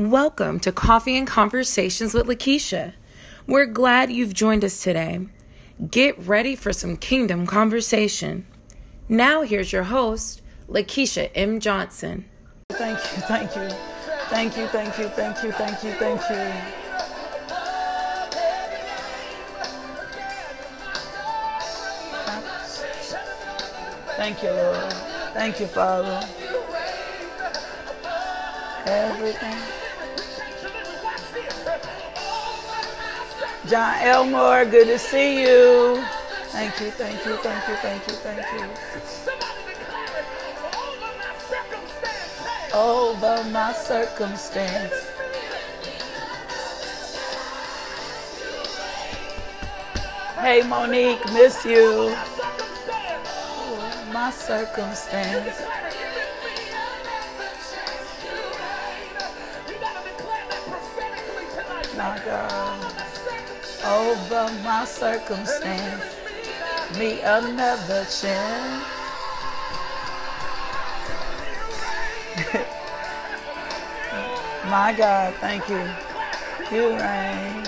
Welcome to Coffee and Conversations with Lakeisha. We're glad you've joined us today. Get ready for some kingdom conversation. Now, here's your host, Lakeisha M. Johnson. Thank you, thank you, thank you, thank you, thank you, thank you, thank you. Thank you, Lord. Thank you, Father. Everything. John Elmore, good to see you. Thank you, thank you, thank you, thank you, thank you. Over my circumstance. Hey Monique, miss you. Over my circumstance. Over my circumstance. Me another chance. my God, thank you. You reign.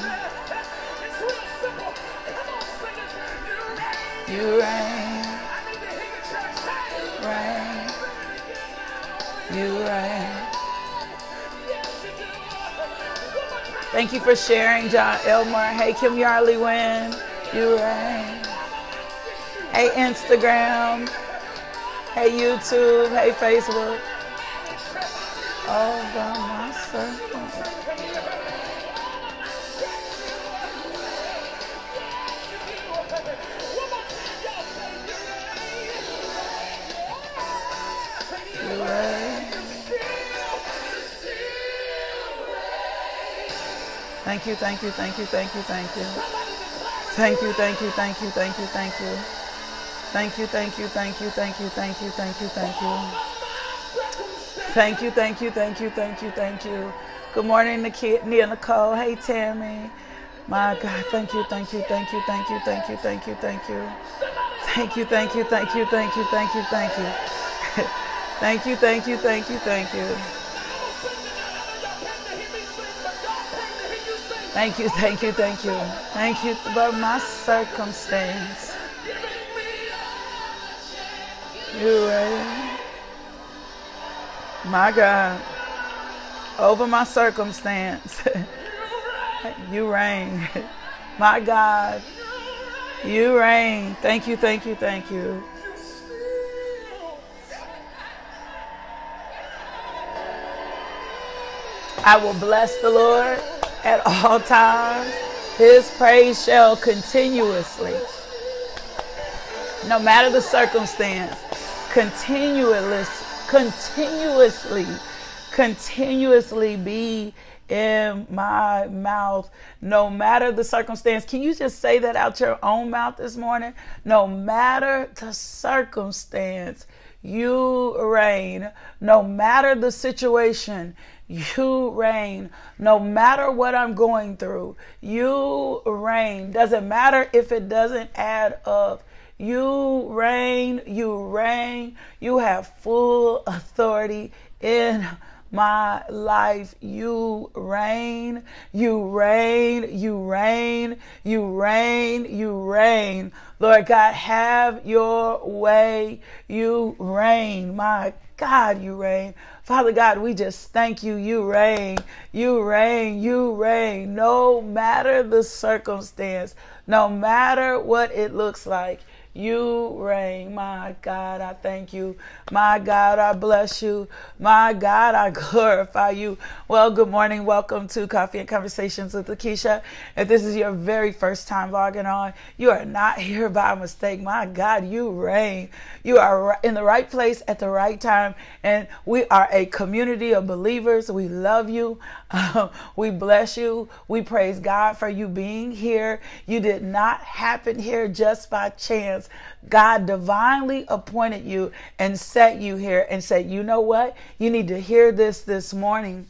You reign. Reign. You reign. Thank you for sharing, John Elmore. Hey, Kim Yarley Wynn. You reign. Hey, Instagram. Hey, YouTube. Hey, Facebook. All by myself. Thank you, thank you, thank you, thank you, thank you. Thank you, thank you, thank you, thank you, thank you. Thank you, thank you, thank you, thank you, thank you, thank you, thank you. Thank you, thank you, thank you, thank you, thank you. Good morning, Nia Nicole. Hey, Tammy. My God, thank you, thank you, thank you, thank you, thank you, thank you, thank you. Thank you, thank you, thank you, thank you, thank you, thank you. Thank you, thank you, thank you, thank you. Thank you, thank you, thank you. Thank you for my circumstance. You reign. My God. Over my circumstance. you reign. My God. You reign. Thank you, thank you, thank you. I will bless the Lord at all times. His praise shall continuously, no matter the circumstance, continuously, continuously, continuously be in my mouth, no matter the circumstance. Can you just say that out your own mouth this morning? No matter the circumstance, you reign. No matter the situation, you reign. No matter what I'm going through, you reign. Doesn't matter if it doesn't add up. You reign, you reign. You have full authority in my life. You reign, you reign, you reign, you reign, you reign. Lord God, have your way. You reign. My God, you reign. Father God, we just thank you. You reign. You reign. You reign. No matter the circumstance, no matter what it looks like. You reign. My God, I thank you. My God, I bless you. My God, I glorify you. Well, good morning. Welcome to Coffee and Conversations with Lakeisha. If this is your very first time logging on, you are not here by mistake. My God, you reign. You are in the right place at the right time. And we are a community of believers. We love you. We bless you. We praise God for you being here. You did not happen here just by chance. God divinely appointed you and set you here and said, you know what? You need to hear this this morning.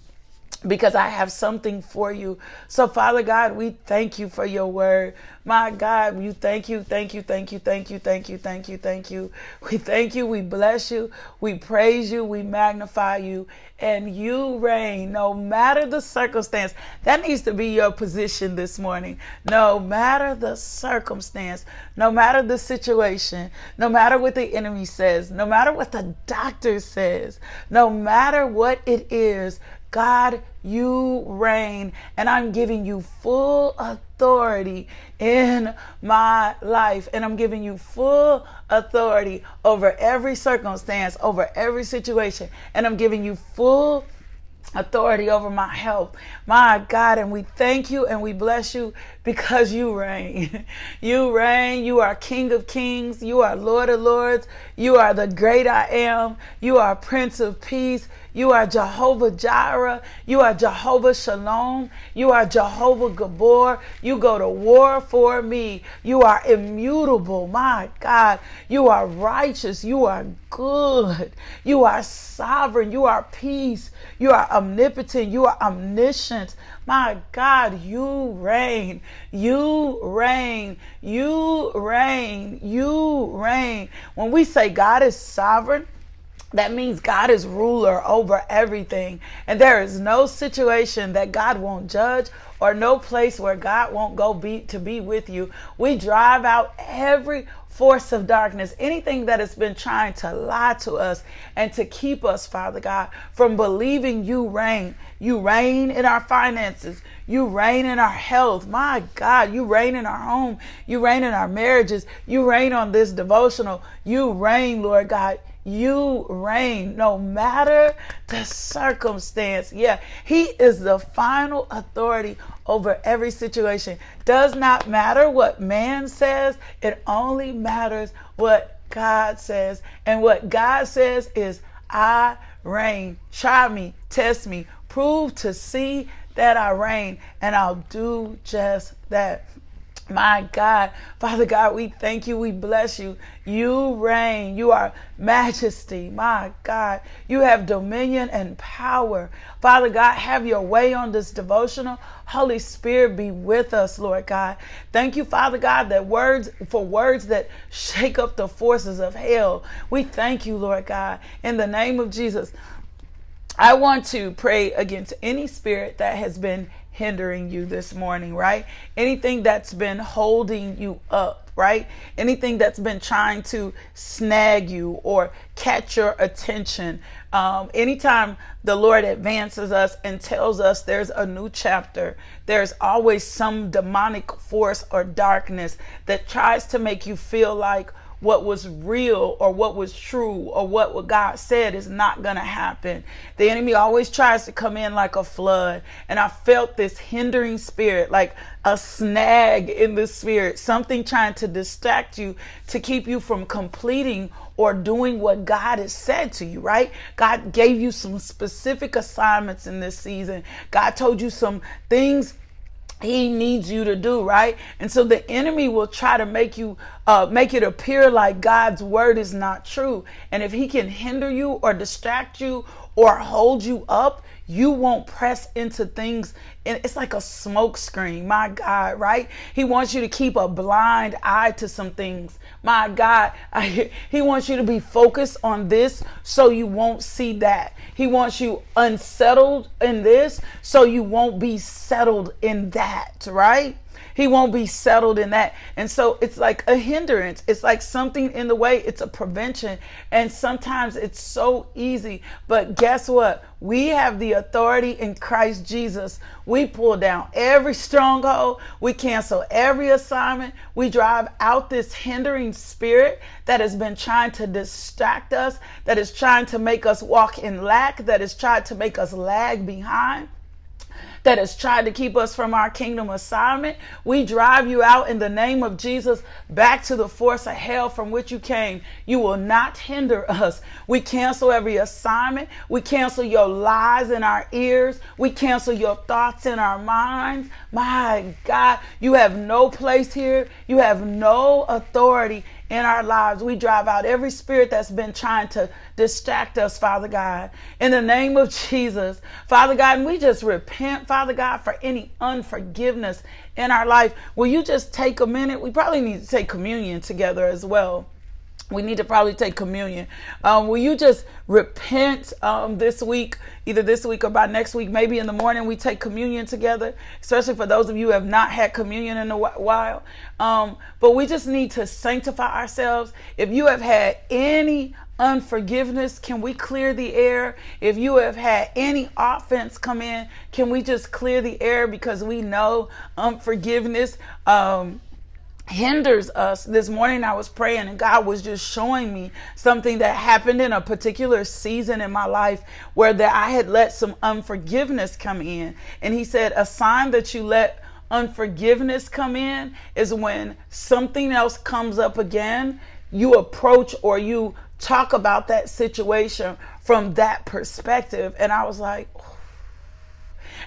Because I have something for you. So, Father God, we thank you for your word. My God, you thank you, thank you, thank you, thank you, thank you, thank you, thank you. We thank you, we bless you, we praise you, we magnify you, and you reign no matter the circumstance. That needs to be your position this morning. No matter the circumstance, no matter the situation, no matter what the enemy says, no matter what the doctor says, no matter what it is, God, you reign, and I'm giving you full authority in my life. And I'm giving you full authority over every circumstance, over every situation. And I'm giving you full authority over my health. My God, and we thank you and we bless you because you reign. You reign. You are King of Kings. You are Lord of Lords. You are the great I am. You are Prince of Peace. You are Jehovah Jireh. You are Jehovah Shalom. You are Jehovah Gibbor. You go to war for me. You are immutable. My God. You are righteous. You are good. You are sovereign. You are peace. You are omnipotent. You are omniscient. My God, you reign. You reign. You reign. You reign. When we say God is sovereign, that means God is ruler over everything. And there is no situation that God won't judge or no place where God won't go be to be with you. We drive out every force of darkness, anything that has been trying to lie to us and to keep us, Father God, from believing you reign. You reign in our finances. You reign in our health. My God, you reign in our home. You reign in our marriages. You reign on this devotional. You reign, Lord God. You reign no matter the circumstance. Yeah, He is the final authority over every situation. Does not matter what man says, it only matters what God says. And what God says is, I reign. Try me, test me, prove to see that I reign, and I'll do just that. My God, Father God, we thank you. We bless you. You reign. You are majesty. My God, you have dominion and power. Father God, have your way on this devotional. Holy Spirit, be with us, Lord God. Thank you, Father God, that words for words that shake up the forces of hell. We thank you, Lord God, in the name of Jesus. I want to pray against any spirit that has been hindering you this morning, right? Anything that's been holding you up, right? Anything that's been trying to snag you or catch your attention. Um, anytime the Lord advances us and tells us there's a new chapter, there's always some demonic force or darkness that tries to make you feel like what was real or what was true or what, God said is not going to happen. The enemy always tries to come in like a flood. And I felt this hindering spirit, like a snag in the spirit, something trying to distract you to keep you from completing or doing what God has said to you, right? God gave you some specific assignments in this season. God told you some things he needs you to do right? And so the enemy will try to make you uh, make it appear like god's word is not true. And if he can hinder you or distract you or hold you up you won't press into things and it's like a smoke screen. My god right? He wants you to keep a blind eye to some things. My god I, he wants you to be focused on this so you won't see that. He wants you unsettled in this so you won't be settled in that right he won't be settled in that. And so it's like a hindrance. It's like something in the way. It's a prevention. And sometimes it's so easy. But guess what? We have the authority in Christ Jesus. We pull down every stronghold. We cancel every assignment. We drive out this hindering spirit that has been trying to distract us, that is trying to make us walk in lack, that is trying to make us lag behind that has tried to keep us from our kingdom assignment. We drive you out in the name of Jesus back to the force of hell from which you came. You will not hinder us. We cancel every assignment. We cancel your lies in our ears. We cancel your thoughts in our minds. My God, you have no place here. You have no authority in our lives. We drive out every spirit that's been trying to distract us, Father God. In the name of Jesus, Father God, and we just repent, Father God, for any unforgiveness in our life. Will you just take a minute? We probably need to take communion together as well we need to probably take communion. Um, will you just repent um, this week, either this week or by next week? Maybe in the morning we take communion together, especially for those of you who have not had communion in a while. Um, but we just need to sanctify ourselves. If you have had any unforgiveness, can we clear the air? If you have had any offense come in, can we just clear the air because we know unforgiveness? Hinders us. This morning I was praying and God was just showing me something that happened in a particular season in my life where that I had let some unforgiveness come in. And he said, a sign that you let unforgiveness come in is when something else comes up again, you approach or you talk about that situation from that perspective. And I was like,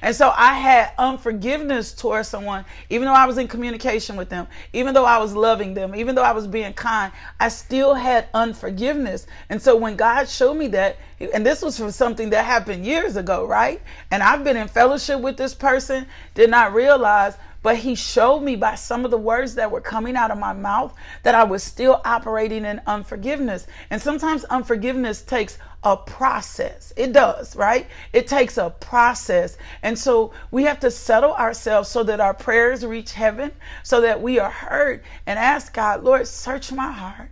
and so I had unforgiveness towards someone, even though I was in communication with them, even though I was loving them, even though I was being kind, I still had unforgiveness. And so when God showed me that, and this was from something that happened years ago, right? And I've been in fellowship with this person, did not realize but he showed me by some of the words that were coming out of my mouth that I was still operating in unforgiveness. And sometimes unforgiveness takes a process. It does, right? It takes a process. And so we have to settle ourselves so that our prayers reach heaven, so that we are heard and ask God, Lord, search my heart.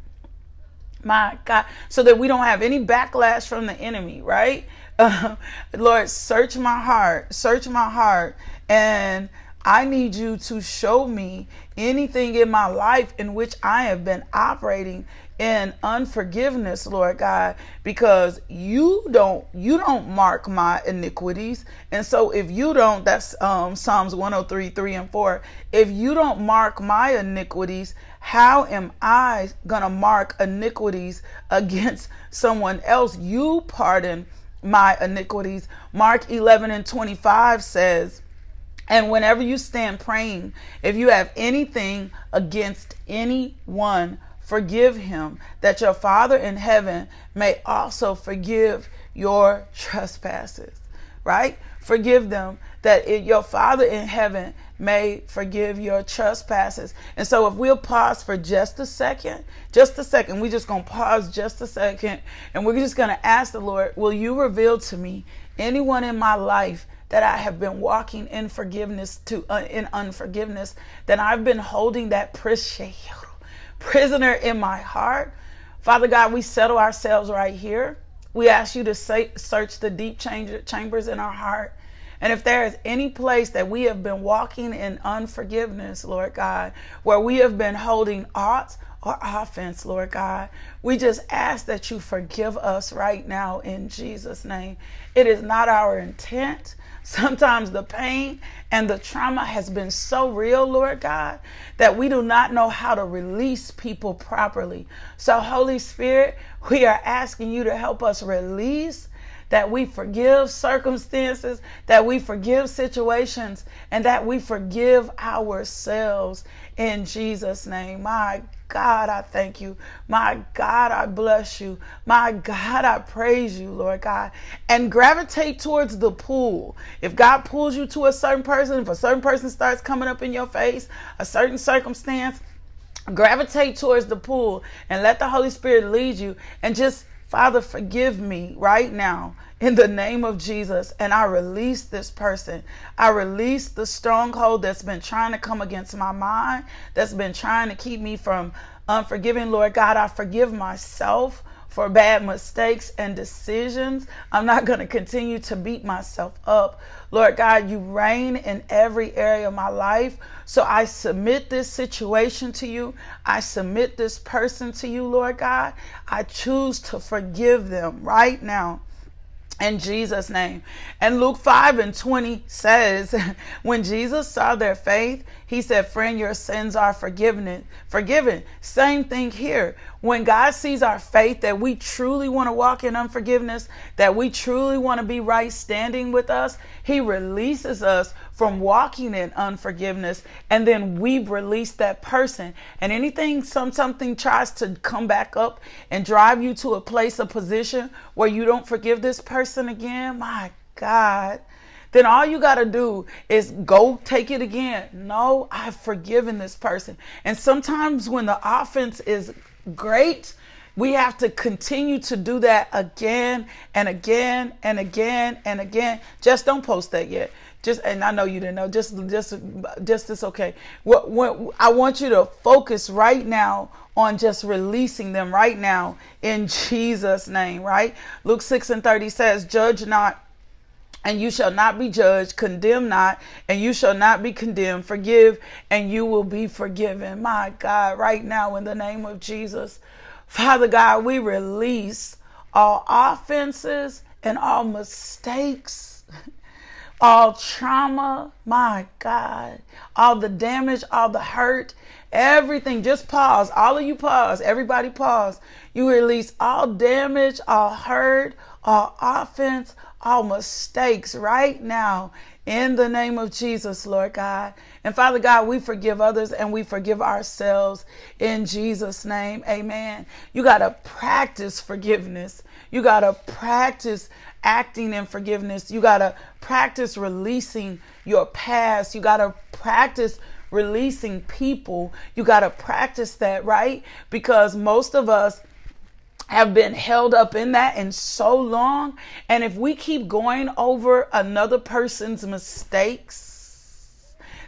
My God, so that we don't have any backlash from the enemy, right? Uh, Lord, search my heart, search my heart, and I need you to show me anything in my life in which I have been operating in unforgiveness, Lord God, because you don't you don't mark my iniquities. And so if you don't, that's um, Psalms 103, 3 and 4. If you don't mark my iniquities, how am I gonna mark iniquities against someone else? You pardon my iniquities. Mark 11 and 25 says, and whenever you stand praying, if you have anything against anyone, forgive him, that your Father in heaven may also forgive your trespasses. Right? Forgive them, that it, your Father in heaven may forgive your trespasses. And so, if we'll pause for just a second, just a second, we're just going to pause just a second, and we're just going to ask the Lord, Will you reveal to me anyone in my life that I have been walking in forgiveness to uh, in unforgiveness, that I've been holding that prisoner in my heart. Father God, we settle ourselves right here. We ask you to say, search the deep chambers in our heart. And if there is any place that we have been walking in unforgiveness, Lord God, where we have been holding ought or offense, Lord God, we just ask that you forgive us right now in Jesus' name. It is not our intent. Sometimes the pain and the trauma has been so real, Lord God, that we do not know how to release people properly. So, Holy Spirit, we are asking you to help us release that we forgive circumstances, that we forgive situations, and that we forgive ourselves in Jesus' name. My God, I thank you. My God, I bless you. My God, I praise you, Lord God. And gravitate towards the pool. If God pulls you to a certain person, if a certain person starts coming up in your face, a certain circumstance, gravitate towards the pool and let the Holy Spirit lead you and just Father, forgive me right now in the name of Jesus. And I release this person. I release the stronghold that's been trying to come against my mind, that's been trying to keep me from unforgiving. Lord God, I forgive myself for bad mistakes and decisions. I'm not going to continue to beat myself up. Lord God, you reign in every area of my life. So I submit this situation to you. I submit this person to you, Lord God. I choose to forgive them right now in Jesus' name. And Luke 5 and 20 says, when Jesus saw their faith, he said, Friend, your sins are forgiven. Forgiven. Same thing here. When God sees our faith, that we truly want to walk in unforgiveness, that we truly want to be right standing with us, He releases us from walking in unforgiveness. And then we've released that person. And anything, some something tries to come back up and drive you to a place, a position where you don't forgive this person again, my God then all you got to do is go take it again. No, I've forgiven this person. And sometimes when the offense is great, we have to continue to do that again and again and again and again. Just don't post that yet. Just and I know you didn't know. Just just just it's okay. What what I want you to focus right now on just releasing them right now in Jesus name, right? Luke 6 and 30 says, "Judge not and you shall not be judged, condemn not, and you shall not be condemned, forgive, and you will be forgiven. My God, right now, in the name of Jesus, Father God, we release all offenses and all mistakes, all trauma, my God, all the damage, all the hurt, everything. Just pause. All of you pause. Everybody pause. You release all damage, all hurt, all offense, all mistakes right now in the name of Jesus, Lord God. And Father God, we forgive others and we forgive ourselves in Jesus' name. Amen. You got to practice forgiveness. You got to practice acting in forgiveness. You got to practice releasing your past. You got to practice releasing people. You got to practice that, right? Because most of us have been held up in that in so long. And if we keep going over another person's mistakes,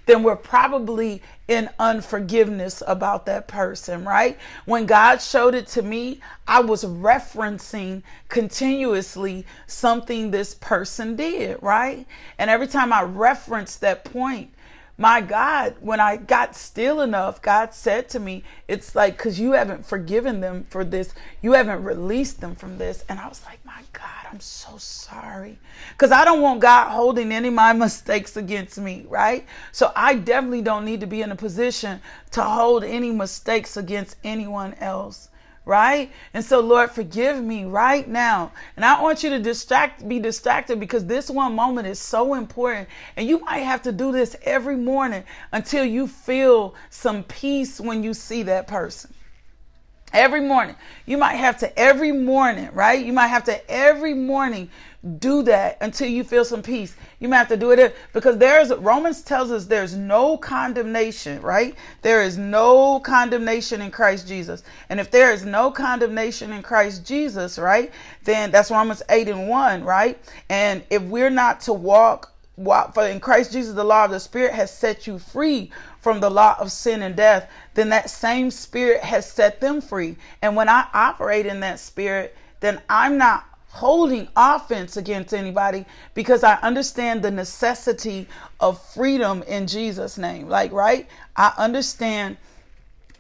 then we're probably in unforgiveness about that person, right? When God showed it to me, I was referencing continuously something this person did, right? And every time I referenced that point, my God, when I got still enough, God said to me, It's like, because you haven't forgiven them for this, you haven't released them from this. And I was like, I'm so sorry. Because I don't want God holding any of my mistakes against me, right? So I definitely don't need to be in a position to hold any mistakes against anyone else right? And so, Lord, forgive me right now. And I want you to distract, be distracted because this one moment is so important. And you might have to do this every morning until you feel some peace when you see that person. Every morning. You might have to every morning, right? You might have to every morning do that until you feel some peace. You might have to do it because there's Romans tells us there's no condemnation, right? There is no condemnation in Christ Jesus. And if there is no condemnation in Christ Jesus, right? Then that's Romans 8 and 1, right? And if we're not to walk for in Christ Jesus the law of the spirit has set you free from the law of sin and death, then that same spirit has set them free. And when I operate in that spirit, then I'm not holding offense against anybody because I understand the necessity of freedom in Jesus' name. Like, right? I understand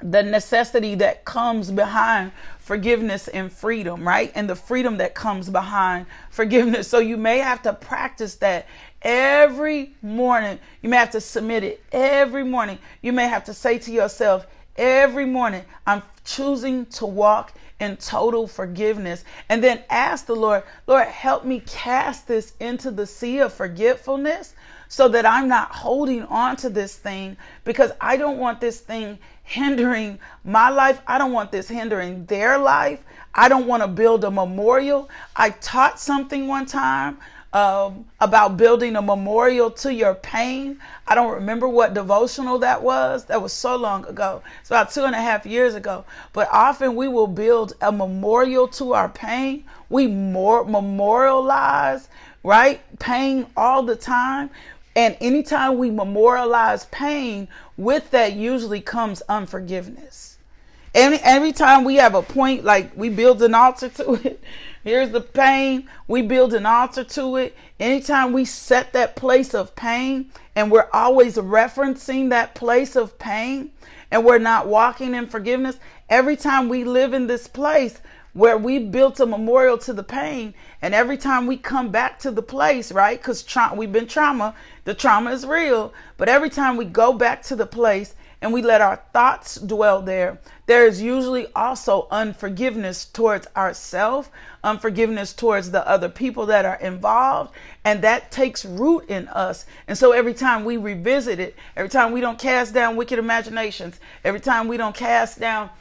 the necessity that comes behind forgiveness and freedom, right? And the freedom that comes behind forgiveness. So you may have to practice that every morning. You may have to submit it every morning. You may have to say to yourself every morning, I'm choosing to walk in total forgiveness. And then ask the Lord, Lord, help me cast this into the sea of forgetfulness so that I'm not holding on to this thing because I don't want this thing hindering my life. I don't want this hindering their life. I don't want to build a memorial. I taught something one time um, about building a memorial to your pain. I don't remember what devotional that was. That was so long ago. It's about two and a half years ago. But often we will build a memorial to our pain. We more memorialize, right? Pain all the time. And anytime we memorialize pain, with that usually comes unforgiveness. Every, every time we have a point, like we build an altar to it, Here's the pain. We build an altar to it. Anytime we set that place of pain and we're always referencing that place of pain and we're not walking in forgiveness, every time we live in this place, where we built a memorial to the pain. And every time we come back to the place, right? Because tra- we've been trauma, the trauma is real. But every time we go back to the place and we let our thoughts dwell there, there is usually also unforgiveness towards ourselves, unforgiveness towards the other people that are involved, and that takes root in us. And so every time we revisit it, every time we don't cast down wicked imaginations, every time we don't cast down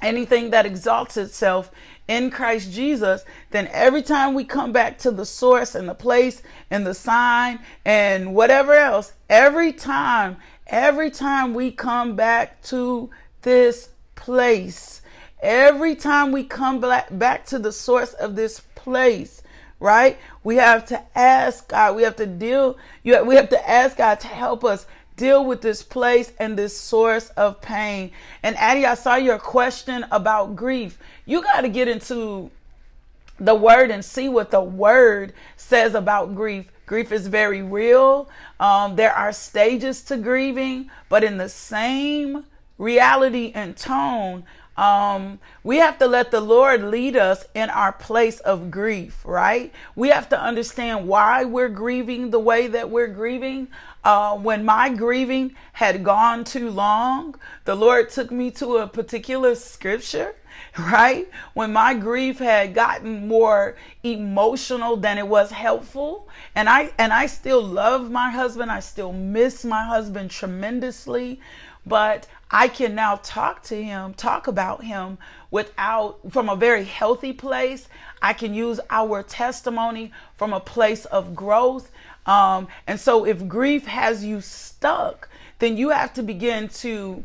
anything that exalts itself in Christ Jesus, then every time we come back to the source and the place and the sign and whatever else, every time, every time we come back to this place, every time we come back to the source of this place, right? We have to ask God. We have to deal. We have to ask God to help us deal with this place and this source of pain. And Addie, I saw your question about grief. You got to get into the word and see what the word says about grief. Grief is very real. Um, there are stages to grieving, but in the same reality and tone, um, we have to let the Lord lead us in our place of grief, right? We have to understand why we're grieving the way that we're grieving. Uh, when my grieving had gone too long, the Lord took me to a particular scripture right? When my grief had gotten more emotional than it was helpful. And I and I still love my husband. I still miss my husband tremendously, but I can now talk to him, talk about him without from a very healthy place. I can use our testimony from a place of growth. Um, and so if grief has you stuck, then you have to begin to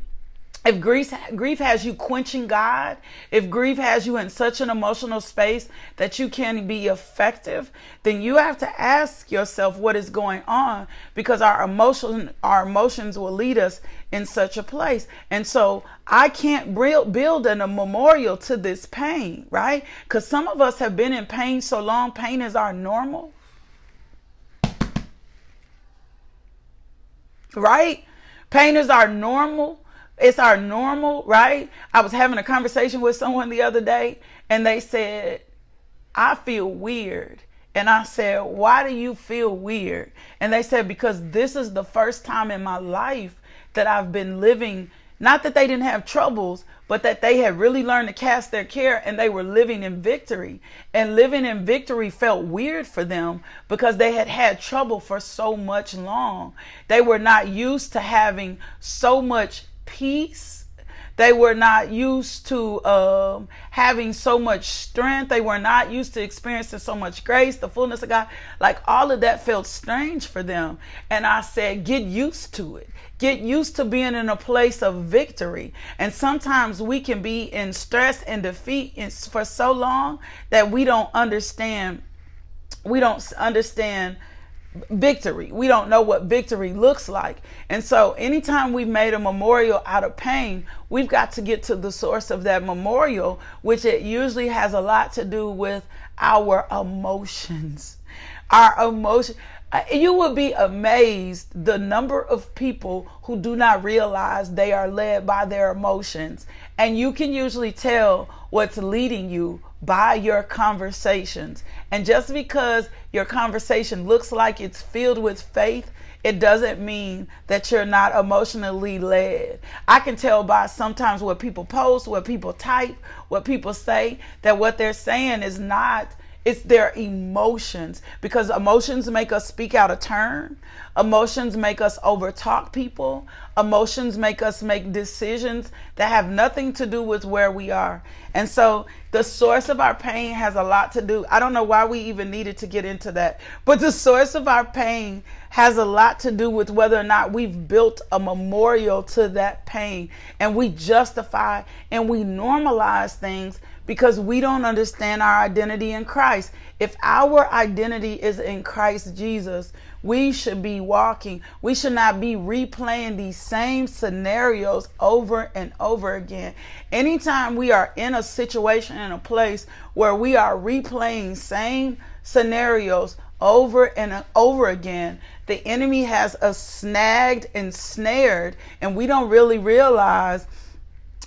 if grief, grief has you quenching God, if grief has you in such an emotional space that you can't be effective, then you have to ask yourself what is going on because our emotion, our emotions will lead us in such a place. And so I can't build a memorial to this pain, right? Because some of us have been in pain so long, pain is our normal. Right? Pain is our normal. It's our normal, right? I was having a conversation with someone the other day and they said, I feel weird. And I said, Why do you feel weird? And they said, Because this is the first time in my life that I've been living, not that they didn't have troubles, but that they had really learned to cast their care and they were living in victory. And living in victory felt weird for them because they had had trouble for so much long. They were not used to having so much peace. They were not used to um, having so much strength. They were not used to experiencing so much grace, the fullness of God. Like all of that felt strange for them. And I said, get used to it. Get used to being in a place of victory. And sometimes we can be in stress and defeat for so long that we don't understand. We don't understand victory. We don't know what victory looks like. And so, anytime we've made a memorial out of pain, we've got to get to the source of that memorial, which it usually has a lot to do with our emotions. Our emotion. Uh, you would be amazed the number of people who do not realize they are led by their emotions. And you can usually tell what's leading you by your conversations. And just because your conversation looks like it's filled with faith, it doesn't mean that you're not emotionally led. I can tell by sometimes what people post, what people type, what people say, that what they're saying is not it's their emotions because emotions make us speak out of turn. Emotions make us overtalk people. Emotions make us make decisions that have nothing to do with where we are. And so the source of our pain has a lot to do. I don't know why we even needed to get into that, but the source of our pain has a lot to do with whether or not we've built a memorial to that pain and we justify and we normalize things because we don't understand our identity in Christ. If our identity is in Christ Jesus, we should be walking. We should not be replaying these same scenarios over and over again. Anytime we are in a situation in a place where we are replaying same scenarios over and over again, the enemy has us snagged and snared, and we don't really realize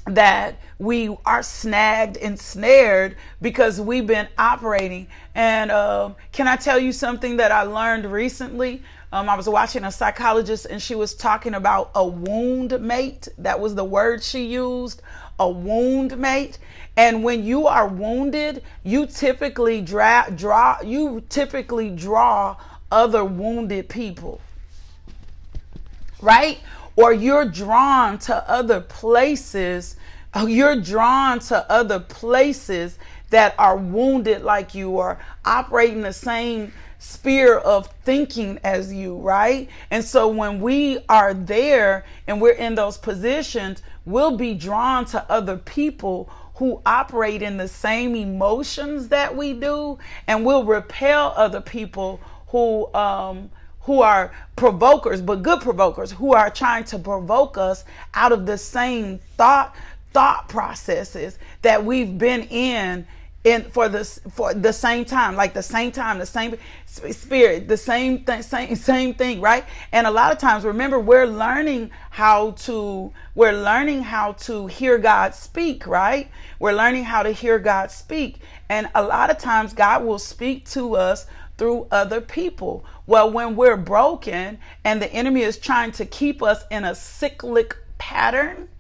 that we are snagged and snared because we've been operating. And uh, can I tell you something that I learned recently? Um, I was watching a psychologist and she was talking about a wound mate. That was the word she used a wound mate. And when you are wounded, you typically draw, draw you typically draw other wounded people. Right? Or you're drawn to other places. Oh, you're drawn to other places that are wounded like you or operating the same sphere of thinking as you, right? And so when we are there and we're in those positions, we'll be drawn to other people who operate in the same emotions that we do, and we'll repel other people who um, who are provokers, but good provokers, who are trying to provoke us out of the same thought thought processes that we've been in in for the for the same time, like the same time, the same spirit, the same thing, same same thing, right? And a lot of times, remember, we're learning how to we're learning how to hear God speak, right? We're learning how to hear God speak, and a lot of times, God will speak to us through other people. Well, when we're broken and the enemy is trying to keep us in a cyclic pattern,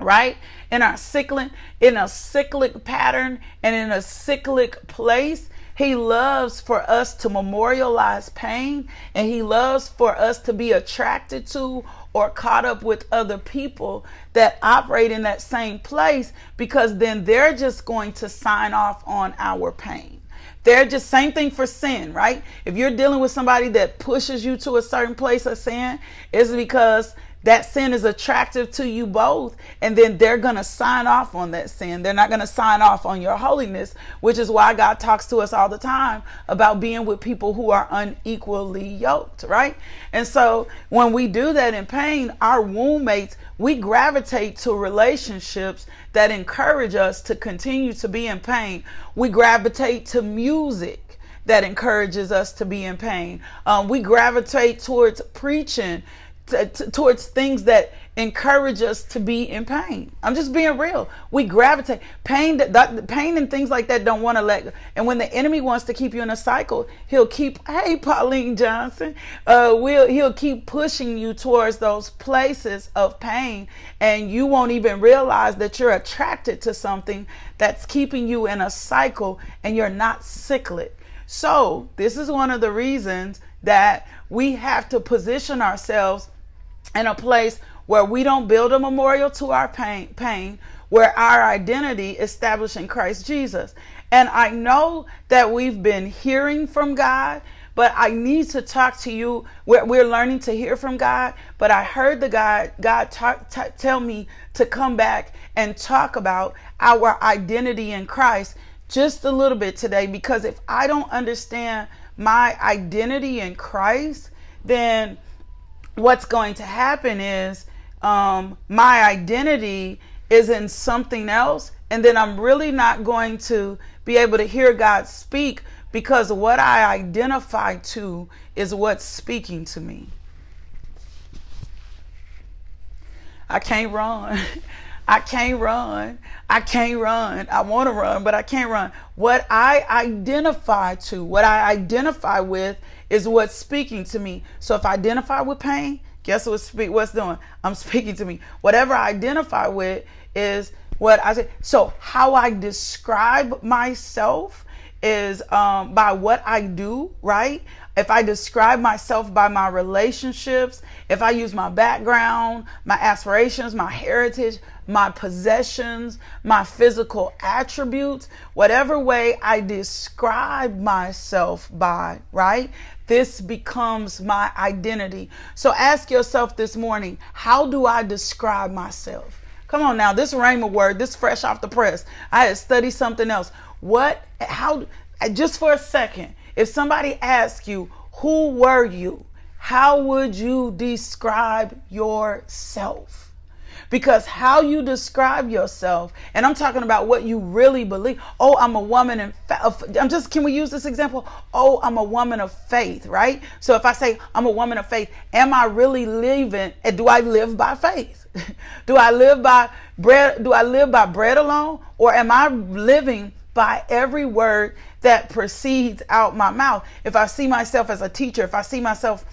right? In our cyclic, in a cyclic pattern and in a cyclic place. He loves for us to memorialize pain and he loves for us to be attracted to or caught up with other people that operate in that same place because then they're just going to sign off on our pain. They're just same thing for sin, right? If you're dealing with somebody that pushes you to a certain place of sin, it's because that sin is attractive to you both and then they're going to sign off on that sin. They're not going to sign off on your holiness which is why god talks to us all the time about being with people who are unequally yoked right? And so when we do that in pain our wound mates we gravitate to relationships that encourage us to continue to be in pain. We gravitate to music that encourages us to be in pain. Um, we gravitate towards preaching towards things that encourage us to be in pain. I'm just being real. We gravitate pain that, that pain and things like that don't want to let go. And when the enemy wants to keep you in a cycle, he'll keep hey Pauline Johnson, uh will he'll keep pushing you towards those places of pain and you won't even realize that you're attracted to something that's keeping you in a cycle and you're not cyclic. So, this is one of the reasons that we have to position ourselves in a place where we don't build a memorial to our pain, pain where our identity is established in Christ Jesus. And I know that we've been hearing from God, but I need to talk to you. We're, we're learning to hear from God, but I heard the God God talk, t- tell me to come back and talk about our identity in Christ just a little bit today because if I don't understand my identity in Christ, then what's going to happen is um, my identity is in something else, and then I'm really not going to be able to hear God speak because what I identify to is what's speaking to me. I can't run. I can't run. I can't run. I want to run, but I can't run. What I identify to, what I identify with is what's speaking to me. So if I identify with pain, guess what's speak what's doing? I'm speaking to me. Whatever I identify with is what I say. So how I describe myself is um, by what I do, right? If I describe myself by my relationships, if I use my background, my aspirations, my heritage, my possessions, my physical attributes, whatever way I describe myself by, right? This becomes my identity. So ask yourself this morning, how do I describe myself? Come on now, this Rhema word, this fresh off the press. I had studied something else. What, how, just for a second, if somebody asks you, who were you? How would you describe yourself? Because how you describe yourself, and I'm talking about what you really believe. Oh, I'm a woman and I'm just, can we use this example? Oh, I'm a woman of faith, right? So if I say I'm a woman of faith, am I really living, and do I live by faith? do I live by bread? Do I live by bread alone? Or am I living by every word that proceeds out my mouth? If I see myself as a teacher, if I see myself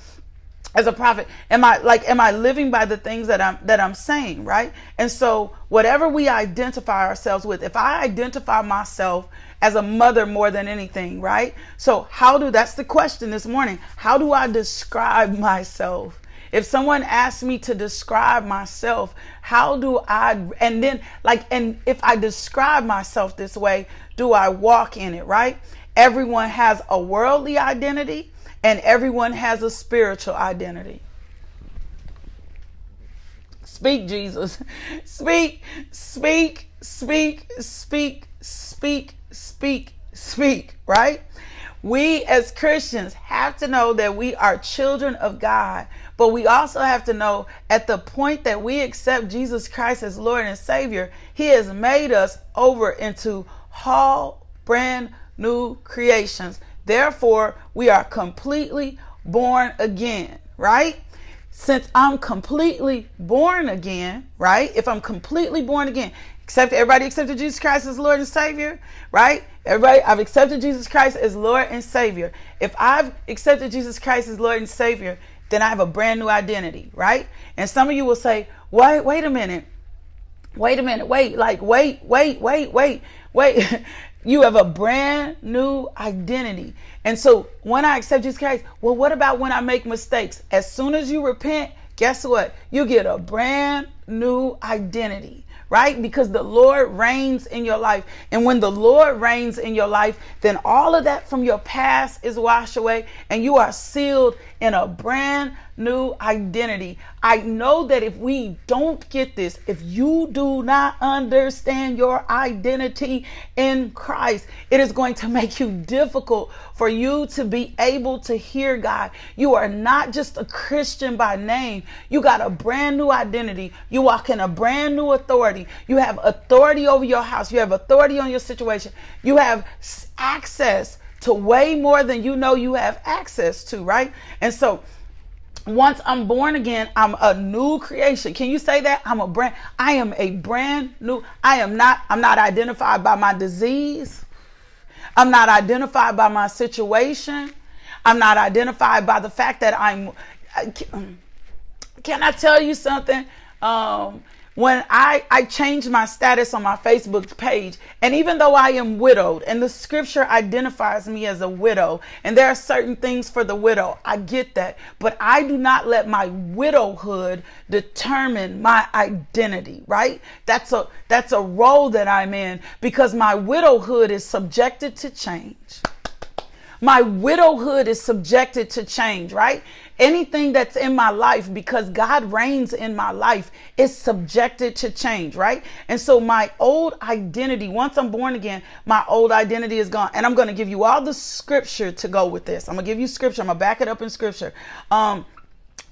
as a prophet am i like am i living by the things that i'm that i'm saying right? And so whatever we identify ourselves with if i identify myself as a mother more than anything right? So how do that's the question this morning. How do i describe myself? If someone asks me to describe myself how do i and then like and if i describe myself this way do i walk in it right everyone has a worldly identity and everyone has a spiritual identity. Speak, Jesus. Speak, speak, speak, speak, speak, speak, speak, right? We as Christians have to know that we are children of God, but we also have to know at the point that we accept Jesus Christ as Lord and Savior, He has made us over into whole brand new creations. Therefore, we are completely born again, right? Since I'm completely born again, right? If I'm completely born again, accept everybody accepted Jesus Christ as Lord and Savior, right? Everybody, I've accepted Jesus Christ as Lord and Savior. If I've accepted Jesus Christ as Lord and Savior, then I have a brand new identity, right? And some of you will say, wait, wait a minute. Wait a minute. Wait, like, wait, wait, wait, wait, wait. You have a brand new identity. And so when I accept Jesus Christ, well, what about when I make mistakes? As soon as you repent, guess what? You get a brand new identity right? Because the Lord reigns in your life. And when the Lord reigns in your life, then all of that from your past is washed away and you are sealed in a brand new identity. I know that if we don't get this, if you do not understand your identity in Christ, it is going to make you difficult for you to be able to hear God. You are not just a Christian by name, you got a brand new identity. You walk in a brand new authority. You have authority over your house, you have authority on your situation, you have access to way more than you know you have access to, right? And so, once I'm born again, I'm a new creation. Can you say that? I'm a brand I am a brand new I am not I'm not identified by my disease. I'm not identified by my situation. I'm not identified by the fact that I'm Can I tell you something? Um when I, I changed my status on my Facebook page, and even though I am widowed, and the scripture identifies me as a widow, and there are certain things for the widow, I get that, but I do not let my widowhood determine my identity, right? That's a that's a role that I'm in because my widowhood is subjected to change. My widowhood is subjected to change, right? Anything that's in my life, because God reigns in my life, is subjected to change, right? And so my old identity, once I'm born again, my old identity is gone. And I'm going to give you all the scripture to go with this. I'm going to give you scripture. I'm going to back it up in scripture. Um,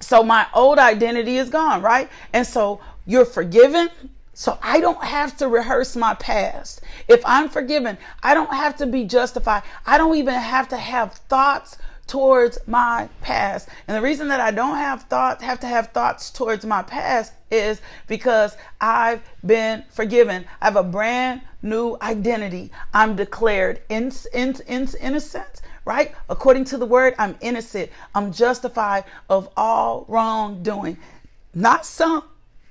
so my old identity is gone, right? And so you're forgiven. So I don't have to rehearse my past. If I'm forgiven, I don't have to be justified. I don't even have to have thoughts towards my past. And the reason that I don't have thoughts, have to have thoughts towards my past is because I've been forgiven. I have a brand new identity. I'm declared in, in, in, innocent, right? According to the word, I'm innocent. I'm justified of all wrongdoing. Not some,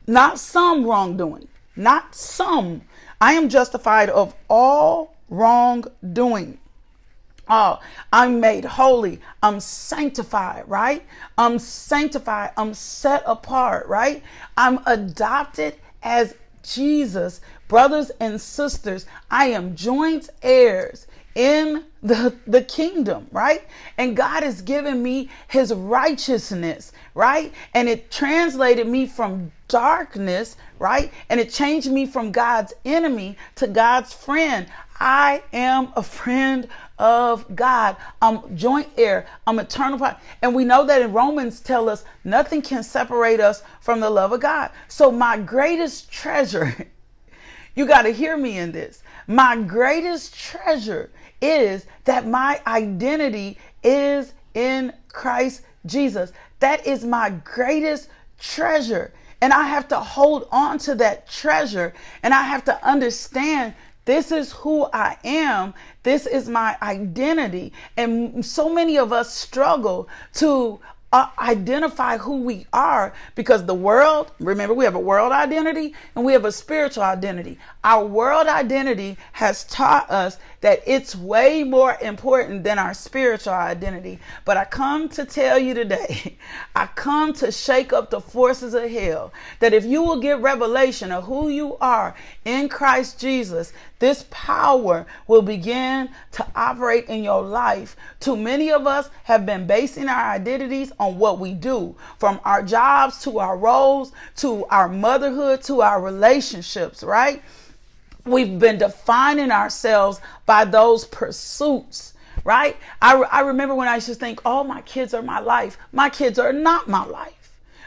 not some wrongdoing, not some. I am justified of all wrongdoing. Oh, I'm made holy. I'm sanctified, right? I'm sanctified. I'm set apart, right? I'm adopted as Jesus. Brothers and sisters, I am joint heirs in the, the kingdom, right? And God has given me his righteousness, right? And it translated me from darkness, right? And it changed me from God's enemy to God's friend. I am a friend of God. I'm joint heir. I'm eternal. And we know that in Romans tell us nothing can separate us from the love of God. So my greatest treasure, you got to hear me in this. My greatest treasure is that my identity is in Christ Jesus. That is my greatest treasure. And I have to hold on to that treasure. And I have to understand this is who I am. This is my identity. And so many of us struggle to uh, identify who we are because the world, remember, we have a world identity and we have a spiritual identity. Our world identity has taught us that it's way more important than our spiritual identity. But I come to tell you today, I come to shake up the forces of hell that if you will get revelation of who you are in Christ Jesus, this power will begin to operate in your life. Too many of us have been basing our identities on what we do, from our jobs to our roles to our motherhood to our relationships, right? We've been defining ourselves by those pursuits, right? I, I remember when I used to think, oh, my kids are my life. My kids are not my life.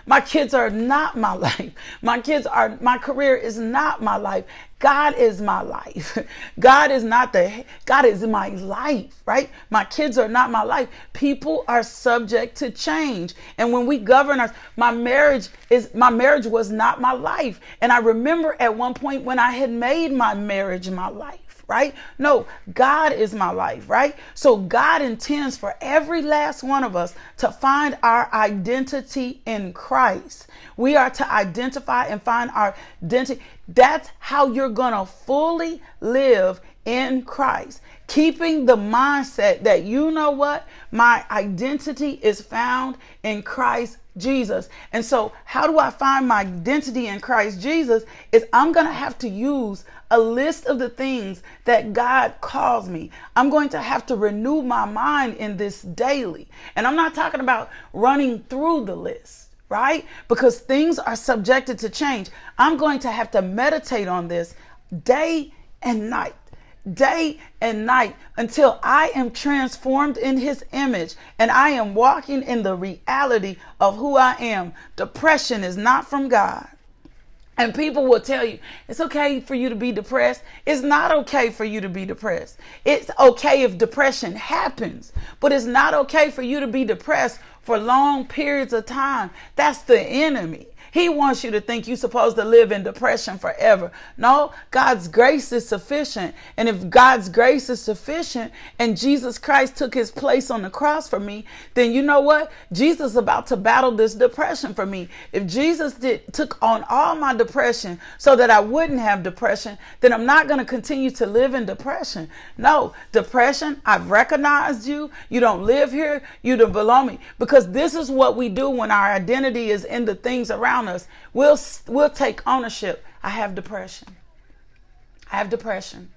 My kids are not my life. My kids are, my career is not my life. God is my life. God is not the, God is my life, right? My kids are not my life. People are subject to change. And when we govern our, my marriage is, my marriage was not my life. And I remember at one point when I had made my marriage my life right? No, God is my life, right? So God intends for every last one of us to find our identity in Christ. We are to identify and find our identity. That's how you're going to fully live in Christ. Keeping the mindset that you know what? My identity is found in Christ Jesus. And so, how do I find my identity in Christ Jesus? Is I'm going to have to use a list of the things that God calls me. I'm going to have to renew my mind in this daily. And I'm not talking about running through the list right? Because things are subjected to change. I'm going to have to meditate on this day and night day and night until I am transformed in his image and I am walking in the reality of who I am. Depression is not from God. And people will tell you it's okay for you to be depressed. It's not okay for you to be depressed. It's okay if depression happens, but it's not okay for you to be depressed for long periods of time. That's the enemy. He wants you to think you're supposed to live in depression forever. No, God's grace is sufficient. And if God's grace is sufficient and Jesus Christ took his place on the cross for me, then you know what? Jesus is about to battle this depression for me. If Jesus did took on all my depression so that I wouldn't have depression, then I'm not going to continue to live in depression. No, depression, I've recognized you. You don't live here. You don't belong me. Because this is what we do when our identity is in the things around around us, we'll, we'll take ownership. I have depression. I have depression.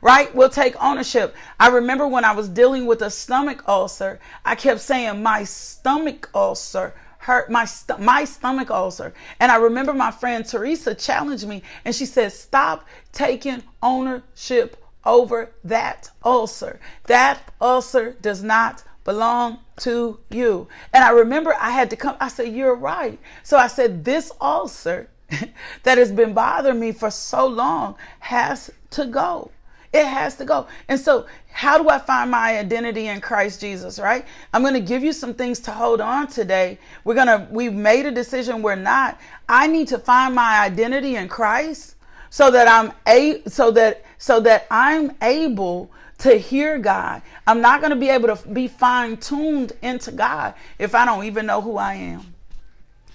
Right? We'll take ownership. I remember when I was dealing with a stomach ulcer, I kept saying, My stomach ulcer hurt my st- my stomach ulcer. And I remember my friend Teresa challenged me and she said, "Stop taking ownership over that ulcer. That ulcer does not belong to you. And I remember I had to come, I said, You're right. So I said, This ulcer that has been bothering me for so long has to go. It has to go. And so, how do I find my identity in Christ Jesus, right? I'm going to give you some things to hold on today. We're going to, we've made a decision we're not. I need to find my identity in Christ so that I'm a, so that, so that I'm able to hear God. I'm not going to be able to be fine tuned into God if I don't even know who I am.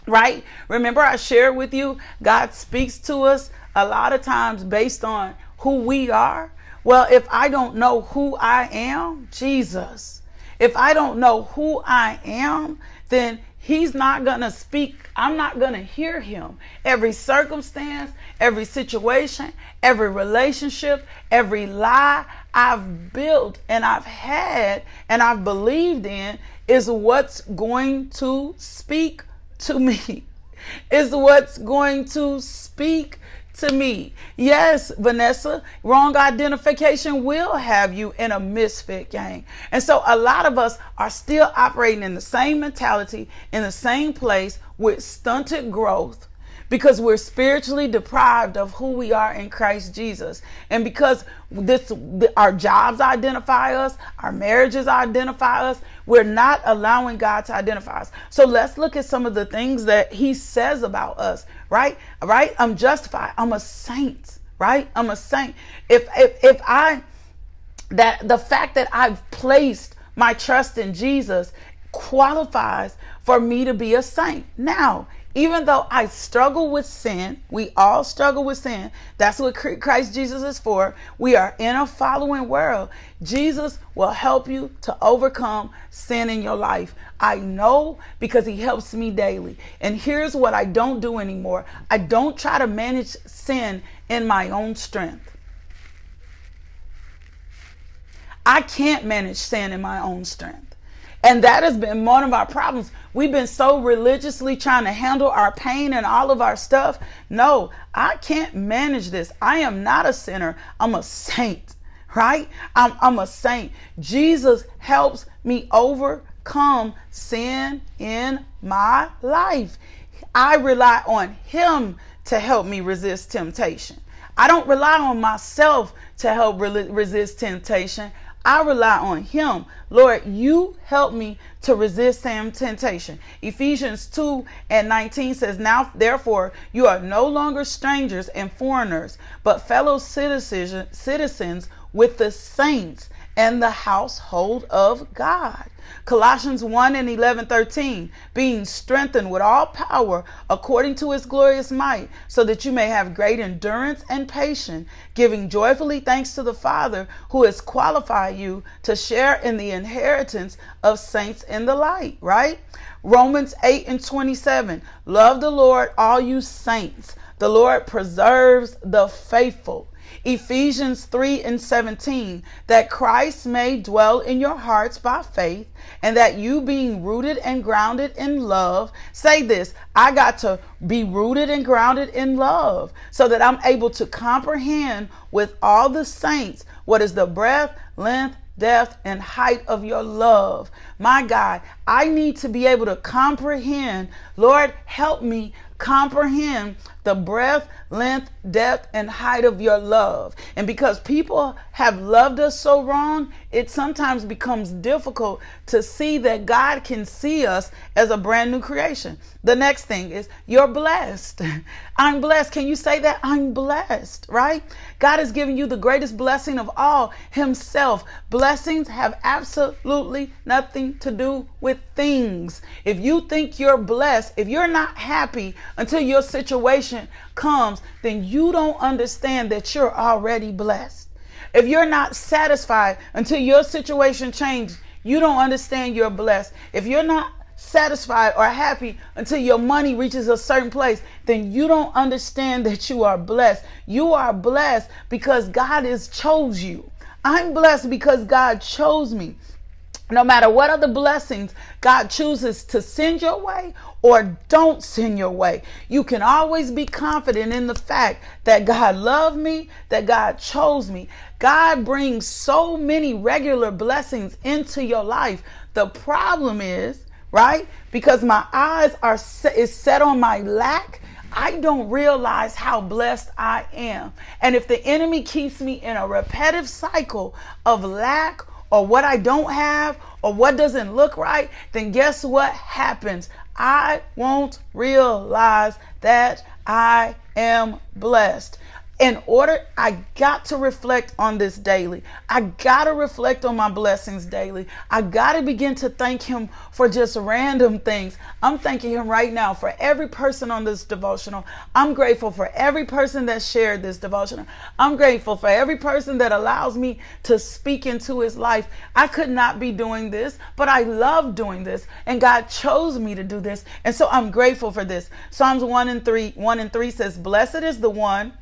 Right? Remember, I shared with you, God speaks to us a lot of times based on who we are. Well, if I don't know who I am, Jesus, if I don't know who I am, then He's not going to speak. I'm not going to hear him. Every circumstance, every situation, every relationship, every lie I've built and I've had and I've believed in is what's going to speak to me. Is what's going to speak to me. Yes, Vanessa, wrong identification will have you in a misfit gang. And so a lot of us are still operating in the same mentality, in the same place with stunted growth because we're spiritually deprived of who we are in Christ Jesus. And because this our jobs identify us, our marriages identify us, we're not allowing God to identify us. So let's look at some of the things that he says about us, right? Right? I'm justified. I'm a saint, right? I'm a saint. If if if I that the fact that I've placed my trust in Jesus qualifies for me to be a saint. Now, even though I struggle with sin, we all struggle with sin. That's what Christ Jesus is for. We are in a following world. Jesus will help you to overcome sin in your life. I know because he helps me daily. And here's what I don't do anymore I don't try to manage sin in my own strength. I can't manage sin in my own strength. And that has been one of our problems. We've been so religiously trying to handle our pain and all of our stuff. No, I can't manage this. I am not a sinner. I'm a saint, right? I'm, I'm a saint. Jesus helps me overcome sin in my life. I rely on Him to help me resist temptation. I don't rely on myself to help re- resist temptation. I rely on Him. Lord, you help me to resist Sam temptation. Ephesians 2 and 19 says, Now therefore you are no longer strangers and foreigners, but fellow citizens, citizens with the saints and the household of God. Colossians 1 and 11 13, being strengthened with all power according to his glorious might, so that you may have great endurance and patience, giving joyfully thanks to the Father who has qualified you to share in the inheritance of saints in the light, right? Romans 8 and 27, love the Lord, all you saints. The Lord preserves the faithful. Ephesians 3 and 17, that Christ may dwell in your hearts by faith, and that you being rooted and grounded in love, say this I got to be rooted and grounded in love so that I'm able to comprehend with all the saints what is the breadth, length, depth, and height of your love. My God, I need to be able to comprehend. Lord, help me comprehend the breadth, length, depth, and height of your love. And because people have loved us so wrong, it sometimes becomes difficult to see that God can see us as a brand new creation. The next thing is you're blessed. I'm blessed. Can you say that? I'm blessed, right? God has given you the greatest blessing of all, Himself. Blessings have absolutely nothing to do with things. If you think you're blessed, if you're not happy until your situation comes, then you don't understand that you're already blessed. If you're not satisfied until your situation changes, you don't understand you're blessed. If you're not satisfied or happy until your money reaches a certain place, then you don't understand that you are blessed. You are blessed because God has chose you. I'm blessed because God chose me no matter what other blessings God chooses to send your way or don't send your way, you can always be confident in the fact that God loved me, that God chose me. God brings so many regular blessings into your life. The problem is, right? Because my eyes are set, is set on my lack. I don't realize how blessed I am. And if the enemy keeps me in a repetitive cycle of lack or what I don't have or what doesn't look right, then guess what happens? I won't realize that I am blessed in order, I got to reflect on this daily. I got to reflect on my blessings daily. I got to begin to thank Him for just random things. I'm thanking Him right now for every person on this devotional. I'm grateful for every person that shared this devotional. I'm grateful for every person that allows me to speak into his life. I could not be doing this, but I love doing this, and God chose me to do this. And so I'm grateful for this. Psalms 1 and 3, 1 and 3 says, Blessed is the one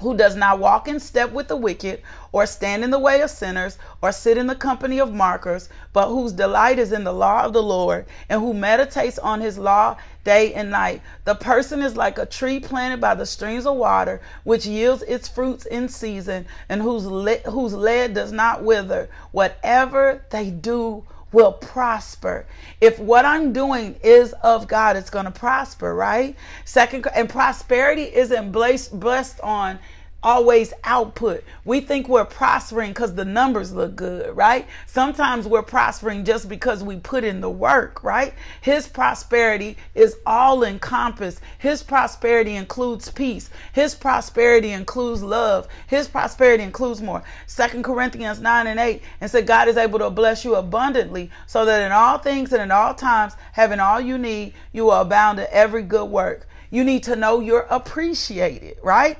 who does not walk in step with the wicked, or stand in the way of sinners, or sit in the company of mockers, but whose delight is in the law of the Lord, and who meditates on his law day and night. The person is like a tree planted by the streams of water, which yields its fruits in season, and whose, le- whose lead does not wither. Whatever they do will prosper. If what I'm doing is of God, it's going to prosper, right? Second, and prosperity isn't blessed, blessed on always output. We think we're prospering because the numbers look good, right? Sometimes we're prospering just because we put in the work, right? His prosperity is all encompassed. His prosperity includes peace. His prosperity includes love. His prosperity includes more. Second Corinthians 9 and 8 and said, God is able to bless you abundantly so that in all things and in all times, having all you need, you will abound in every good work. You need to know you're appreciated, right?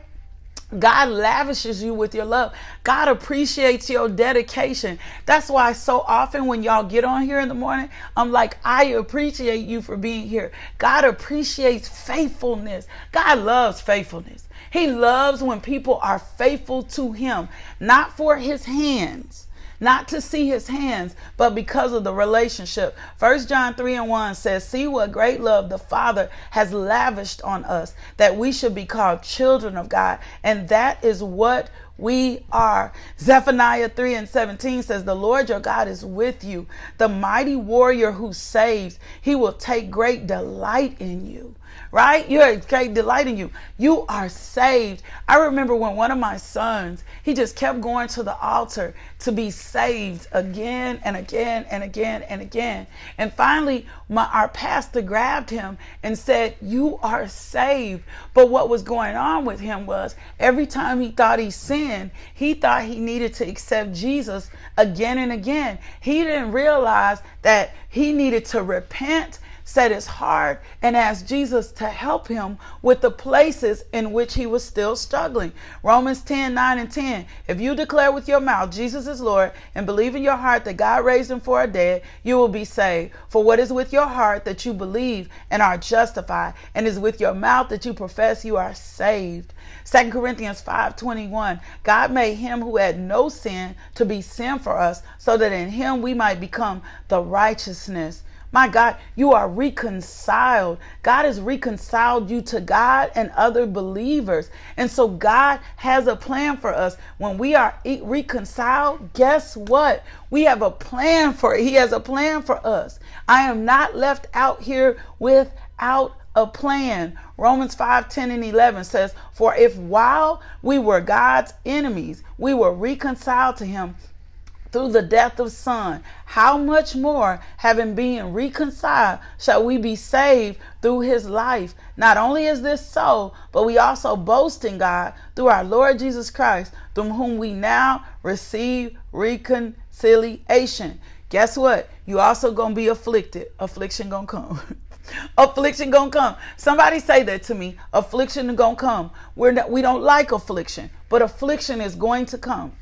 God lavishes you with your love. God appreciates your dedication. That's why so often when y'all get on here in the morning, I'm like, I appreciate you for being here. God appreciates faithfulness. God loves faithfulness. He loves when people are faithful to Him, not for His hands not to see his hands, but because of the relationship. First John 3 and 1 says, See what great love the Father has lavished on us, that we should be called children of God. And that is what we are. Zephaniah 3 and 17 says, The Lord your God is with you, the mighty warrior who saves. He will take great delight in you right? You're delighting you. You are saved. I remember when one of my sons, he just kept going to the altar to be saved again and again and again and again. And finally, my our pastor grabbed him and said, "You are saved." But what was going on with him was every time he thought he sinned, he thought he needed to accept Jesus again and again. He didn't realize that he needed to repent set his heart and asked Jesus to help him with the places in which he was still struggling. Romans 10 9 and 10. If you declare with your mouth Jesus is Lord and believe in your heart that God raised him for a dead, you will be saved. For what is with your heart that you believe and are justified, and is with your mouth that you profess you are saved. 2 Corinthians 5 21. God made him who had no sin to be sin for us, so that in him we might become the righteousness my God, you are reconciled. God has reconciled you to God and other believers. And so God has a plan for us. When we are reconciled, guess what? We have a plan for it. He has a plan for us. I am not left out here without a plan. Romans 5 10 and 11 says, For if while we were God's enemies, we were reconciled to him through the death of son. How much more having been reconciled shall we be saved through his life? Not only is this so but we also boast in god through our lord jesus christ through whom we now receive reconciliation. Guess what? You also gonna be afflicted. Affliction gonna come. Affliction gonna come. Somebody say that to me. Affliction gonna come. We're not, we don't like affliction but affliction is going to come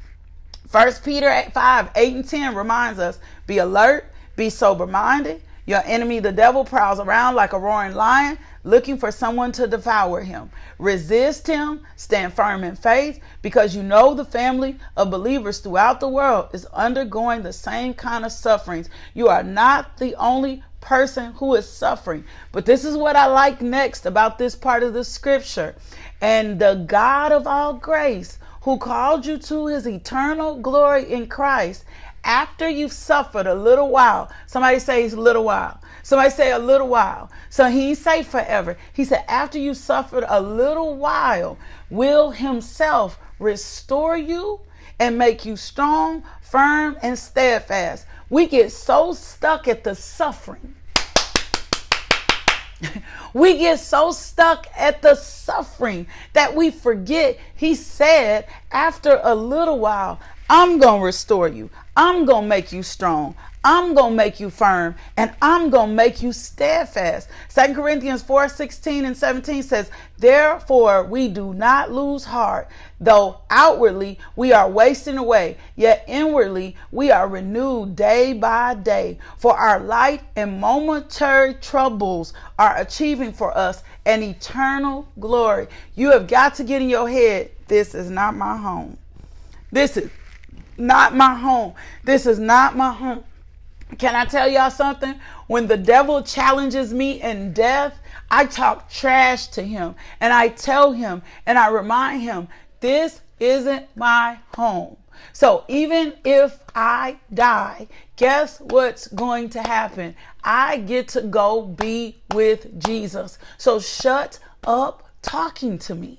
First Peter 5, 8 and 10 reminds us be alert, be sober minded. Your enemy, the devil, prowls around like a roaring lion looking for someone to devour him. Resist him, stand firm in faith, because you know the family of believers throughout the world is undergoing the same kind of sufferings. You are not the only person who is suffering. But this is what I like next about this part of the scripture. And the God of all grace, who called you to his eternal glory in Christ after you've suffered a little while. Somebody say a little while. Somebody say a little while. So he ain't say forever. He said, after you suffered a little while, will himself restore you and make you strong, firm, and steadfast. We get so stuck at the suffering we get so stuck at the suffering that we forget. He said after a little while i'm going to restore you. I'm going to make you strong I'm going to make you firm and I'm going to make you steadfast. 2 Corinthians 4 16 and 17 says, Therefore, we do not lose heart, though outwardly we are wasting away, yet inwardly we are renewed day by day. For our light and momentary troubles are achieving for us an eternal glory. You have got to get in your head this is not my home. This is not my home. This is not my home. Can I tell y'all something? When the devil challenges me in death, I talk trash to him and I tell him and I remind him, this isn't my home. So even if I die, guess what's going to happen? I get to go be with Jesus. So shut up talking to me.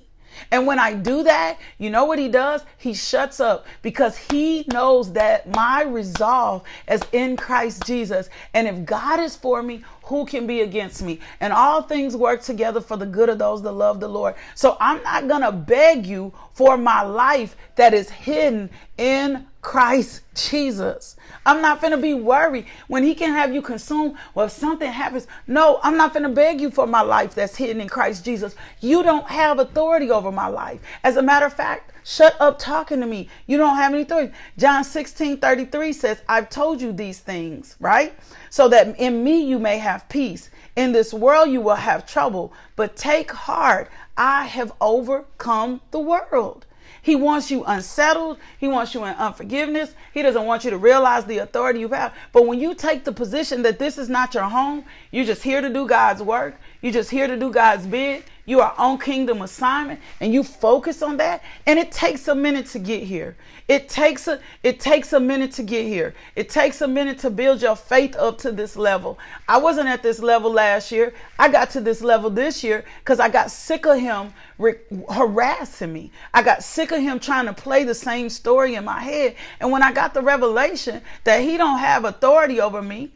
And when I do that, you know what he does? He shuts up because he knows that my resolve is in Christ Jesus. And if God is for me, who can be against me? And all things work together for the good of those that love the Lord. So I'm not going to beg you for my life that is hidden in Christ Jesus. I'm not to be worried when he can have you consumed. Well, if something happens, no, I'm not to beg you for my life that's hidden in Christ Jesus. You don't have authority over my life. As a matter of fact, shut up talking to me. You don't have any authority. John 16 33 says, I've told you these things, right? So that in me you may have peace. In this world you will have trouble, but take heart. I have overcome the world. He wants you unsettled. He wants you in unforgiveness. He doesn't want you to realize the authority you have. But when you take the position that this is not your home, you're just here to do God's work. You're just here to do God's bid. You are on kingdom assignment and you focus on that. And it takes a minute to get here. It takes a it takes a minute to get here. It takes a minute to build your faith up to this level. I wasn't at this level last year. I got to this level this year because I got sick of him re- harassing me. I got sick of him trying to play the same story in my head. And when I got the revelation that he don't have authority over me,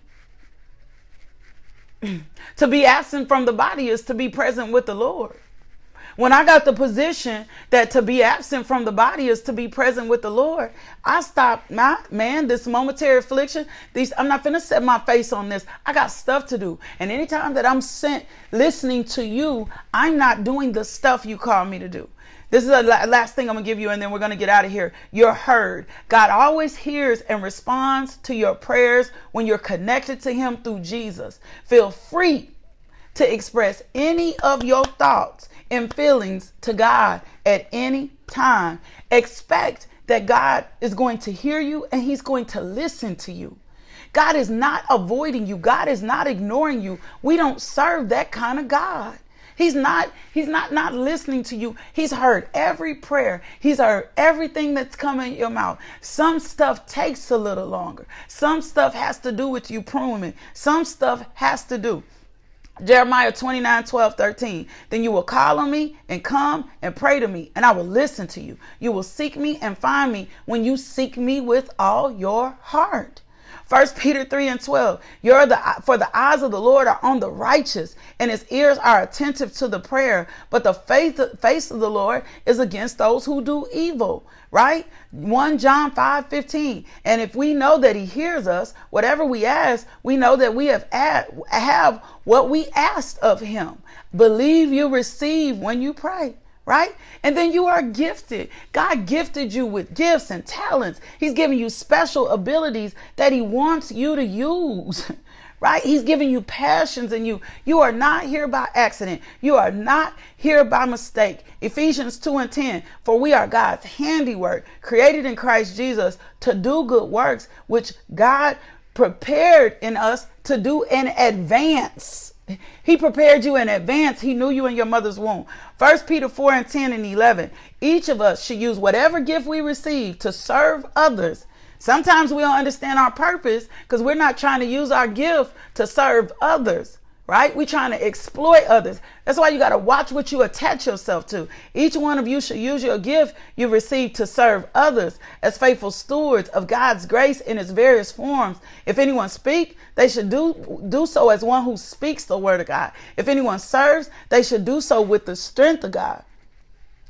to be absent from the body is to be present with the Lord. When I got the position that to be absent from the body is to be present with the Lord, I stopped my man, this momentary affliction. These I'm not gonna set my face on this. I got stuff to do. And anytime that I'm sent listening to you, I'm not doing the stuff you call me to do. This is the last thing I'm going to give you, and then we're going to get out of here. You're heard. God always hears and responds to your prayers when you're connected to Him through Jesus. Feel free to express any of your thoughts and feelings to God at any time. Expect that God is going to hear you and He's going to listen to you. God is not avoiding you. God is not ignoring you. We don't serve that kind of God. He's not, he's not not listening to you. He's heard every prayer. He's heard everything that's coming in your mouth. Some stuff takes a little longer. Some stuff has to do with you pruning. Some stuff has to do. Jeremiah 29, 12, 13. Then you will call on me and come and pray to me, and I will listen to you. You will seek me and find me when you seek me with all your heart. First Peter 3 and 12. You're the for the eyes of the Lord are on the righteous, and his ears are attentive to the prayer. But the faith, face of the Lord is against those who do evil. Right? 1 John 5 15. And if we know that he hears us, whatever we ask, we know that we have have what we asked of him. Believe you receive when you pray right? And then you are gifted. God gifted you with gifts and talents. He's giving you special abilities that He wants you to use. Right? He's giving you passions and you you are not here by accident. You are not here by mistake. Ephesians 2 and 10. For we are God's handiwork, created in Christ Jesus to do good works, which God prepared in us to do in advance. He prepared you in advance. He knew you in your mother's womb. First Peter 4 and 10 and 11. Each of us should use whatever gift we receive to serve others. Sometimes we don't understand our purpose because we're not trying to use our gift to serve others right? We're trying to exploit others. That's why you got to watch what you attach yourself to. Each one of you should use your gift you received to serve others as faithful stewards of God's grace in its various forms. If anyone speak, they should do, do so as one who speaks the word of God. If anyone serves, they should do so with the strength of God,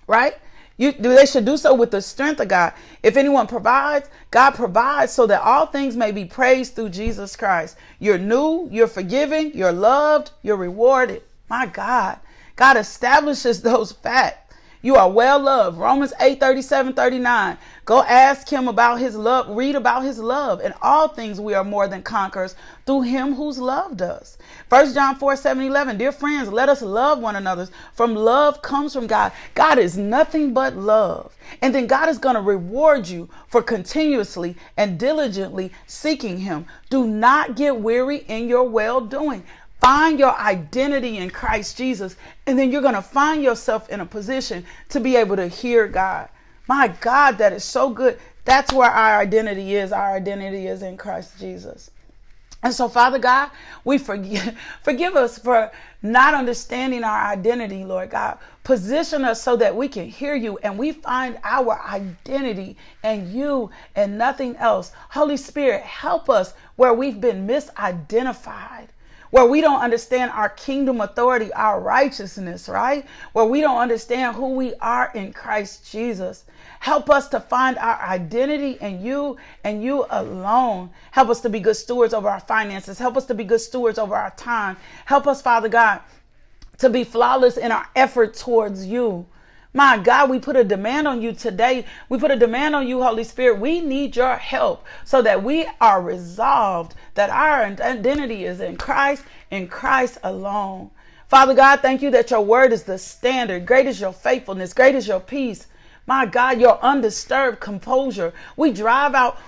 right? You, they should do so with the strength of God. If anyone provides, God provides so that all things may be praised through Jesus Christ. You're new, you're forgiven, you're loved, you're rewarded. My God. God establishes those facts. You are well loved. Romans 8 37 39. Go ask him about his love. Read about his love. In all things, we are more than conquerors through him who's loved us. 1 John 4 7 11. Dear friends, let us love one another. From love comes from God. God is nothing but love. And then God is going to reward you for continuously and diligently seeking him. Do not get weary in your well doing. Find your identity in Christ Jesus, and then you're going to find yourself in a position to be able to hear God. My God, that is so good. That's where our identity is. Our identity is in Christ Jesus. And so, Father God, we forgive, forgive us for not understanding our identity, Lord God. Position us so that we can hear you and we find our identity in you and nothing else. Holy Spirit, help us where we've been misidentified where we don't understand our kingdom authority, our righteousness, right? Where we don't understand who we are in Christ Jesus. Help us to find our identity in you and you alone. Help us to be good stewards over our finances. Help us to be good stewards over our time. Help us, Father God, to be flawless in our effort towards you. My God, we put a demand on you today. We put a demand on you, Holy Spirit. We need your help so that we are resolved that our identity is in Christ, in Christ alone. Father God, thank you that your word is the standard. Great is your faithfulness. Great is your peace. My God, your undisturbed composure. We drive out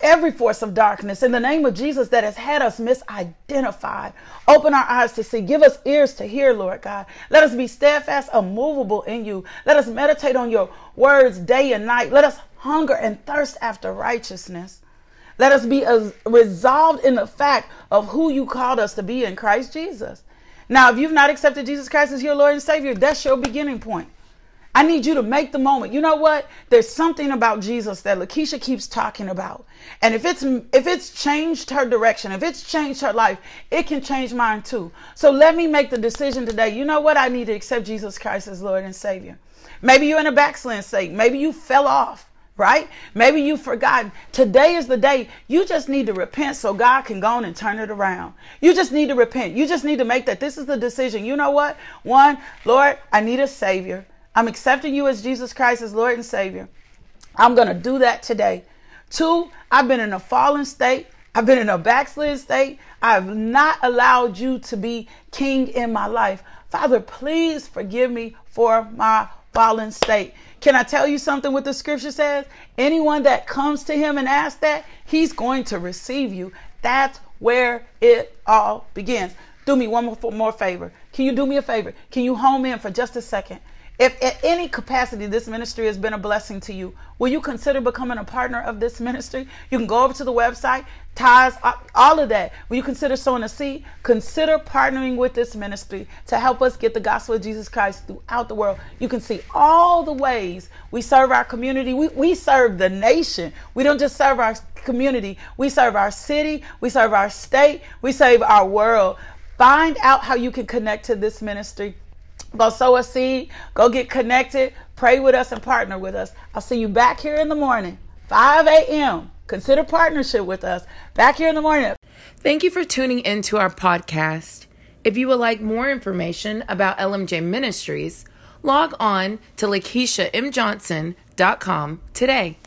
every force of darkness in the name of Jesus that has had us misidentified. Open our eyes to see. Give us ears to hear, Lord God. Let us be steadfast, immovable in you. Let us meditate on your words day and night. Let us hunger and thirst after righteousness. Let us be resolved in the fact of who you called us to be in Christ Jesus. Now, if you've not accepted Jesus Christ as your Lord and Savior, that's your beginning point. I need you to make the moment. You know what? There's something about Jesus that Lakeisha keeps talking about. And if it's if it's changed her direction, if it's changed her life, it can change mine too. So let me make the decision today. You know what? I need to accept Jesus Christ as Lord and Savior. Maybe you're in a backsliding state. Maybe you fell off right? Maybe you've forgotten. Today is the day you just need to repent so God can go on and turn it around. You just need to repent. You just need to make that. This is the decision. You know what? One, Lord, I need a Savior. I'm accepting you as Jesus Christ as Lord and Savior. I'm going to do that today. Two, I've been in a fallen state. I've been in a backslidden state. I've not allowed you to be king in my life. Father, please forgive me for my fallen state. Can I tell you something what the scripture says? Anyone that comes to him and asks that, he's going to receive you. That's where it all begins. Do me one more, more favor. Can you do me a favor? Can you home in for just a second? If at any capacity this ministry has been a blessing to you, will you consider becoming a partner of this ministry? You can go over to the website, ties, all of that. Will you consider sowing a seed? Consider partnering with this ministry to help us get the gospel of Jesus Christ throughout the world. You can see all the ways we serve our community. We, we serve the nation. We don't just serve our community, we serve our city, we serve our state, we serve our world. Find out how you can connect to this ministry Go sow a seed. Go get connected. Pray with us and partner with us. I'll see you back here in the morning, 5 a.m. Consider partnership with us back here in the morning. Thank you for tuning into our podcast. If you would like more information about LMJ Ministries, log on to LakeishaMJohnson.com today.